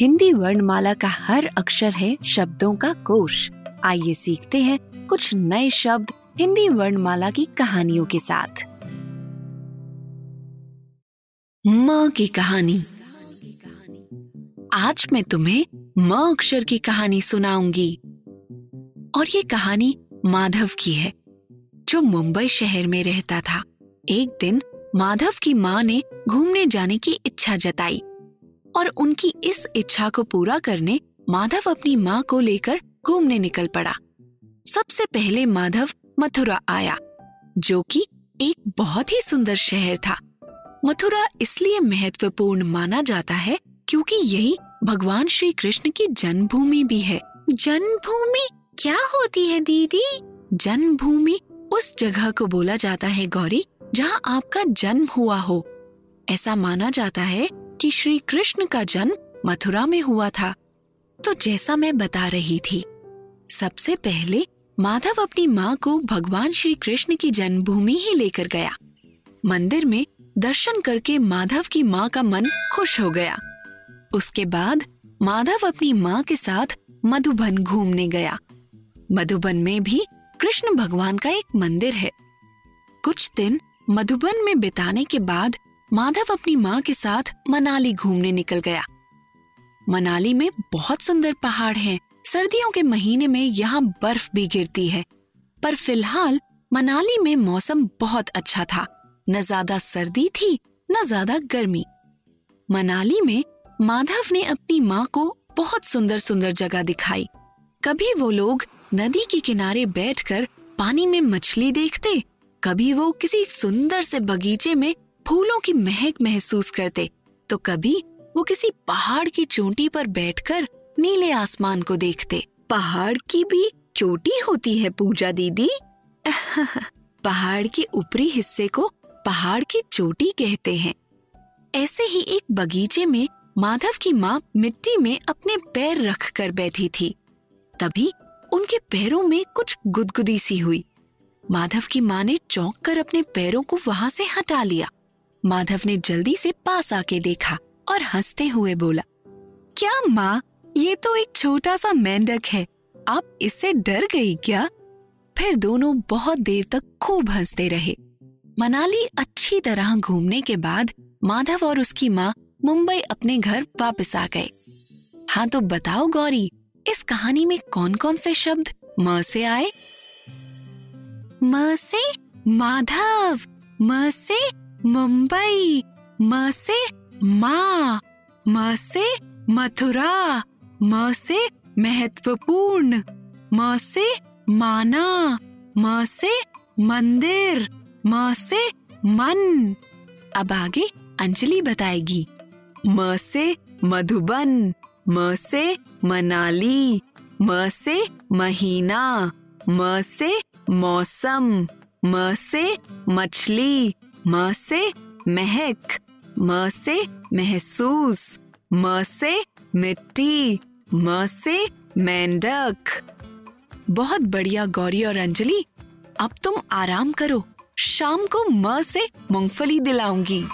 हिंदी वर्णमाला का हर अक्षर है शब्दों का कोश। आइए सीखते हैं कुछ नए शब्द हिंदी वर्णमाला की कहानियों के साथ। माँ की कहानी। आज मैं तुम्हें माँ अक्षर की कहानी सुनाऊँगी। और ये कहानी माधव की है। जो मुंबई शहर में रहता था। एक दिन माधव की माँ ने घूमने जाने की इच्छा जताई और उनकी इस इच्छा को पूरा करने माधव अपनी माँ को लेकर घूमने निकल पड़ा। सबसे पहले माधव मथुरा आया, जो कि एक बहुत ही सुंदर शहर था। मथुरा इसलिए महत्वपूर्ण माना जाता है क्योंकि यही भगवान श्री कृष्ण की जन्मभूमि भी है। जन्मभूमि? क्या होती है दीदी? जन्मभूमि उस जगह को बोला जाता है, गौरी, जहाँ आपका जन्म हुआ हो। ऐसा माना जाता है कि श्री कृष्ण का जन्म मथुरा में हुआ था। तो जैसा मैं बता रही थी, सबसे पहले माधव अपनी माँ को भगवान श्री कृष्ण की जन्मभूमि ही लेकर गया। मंदिर में दर्शन करके माधव की माँ का मन खुश हो गया। उसके बाद माधव अपनी माँ के साथ मधुबन घूमने गया। मधुबन में भी कृष्ण भगवान का एक मंदिर है। कुछ दिन मधुबन में बिताने के बाद माधव अपनी माँ के साथ मनाली घूमने निकल गया। मनाली में बहुत सुंदर पहाड़ हैं। सर्दियों के महीने में यहाँ बर्फ़ भी गिरती है। पर फ़िलहाल मनाली में मौसम बहुत अच्छा था। न ज़्यादा सर्दी थी, न ज़्यादा गर्मी। मनाली में माधव ने अपनी माँ को बहुत सुंदर सुंदर जगह दिखाई। कभी वो लोग नदी के किनारे बैठकर पानी में मछली देखते, कभी वो किसी सुंदर से बगीचे में फूलों की महक महसूस करते तो कभी वो किसी पहाड़ की चोटी पर बैठकर नीले आसमान को देखते। पहाड़ की भी चोटी होती है पूजा दीदी। पहाड़ के ऊपरी हिस्से को पहाड़ की चोटी कहते हैं। ऐसे ही एक बगीचे में माधव की माँ मिट्टी में अपने पैर रख कर बैठी थी। तभी उनके पैरों में कुछ गुदगुदी सी हुई। माधव की माँ ने चौंक कर अपने पैरों को वहाँ से हटा लिया। माधव ने जल्दी से पास आके देखा और हँसते हुए बोला, क्या माँ, ये तो एक छोटा सा मेंढक है। आप इससे डर गई क्या? फिर दोनों बहुत देर तक खूब हँसते रहे। मनाली अच्छी तरह घूमने के बाद माधव और उसकी माँ मुंबई अपने घर वापस आ गए। हाँ तो बताओ गौरी इस कहानी में कौन कौन से शब्द म से आए म से माधव म से मुंबई म से माँ म से मथुरा म से महत्वपूर्ण म से माना म से मंदिर म से मन अब आगे अंजलि बताएगी म से मधुबन म से मनाली, म से महीना, म से मौसम, म से मछली, म से महक, म से महसूस, म से मिट्टी, म से मेंढक। बहुत बढ़िया गौरी और अंजलि, अब तुम आराम करो, शाम को म से मूंगफली दिलाऊँगी।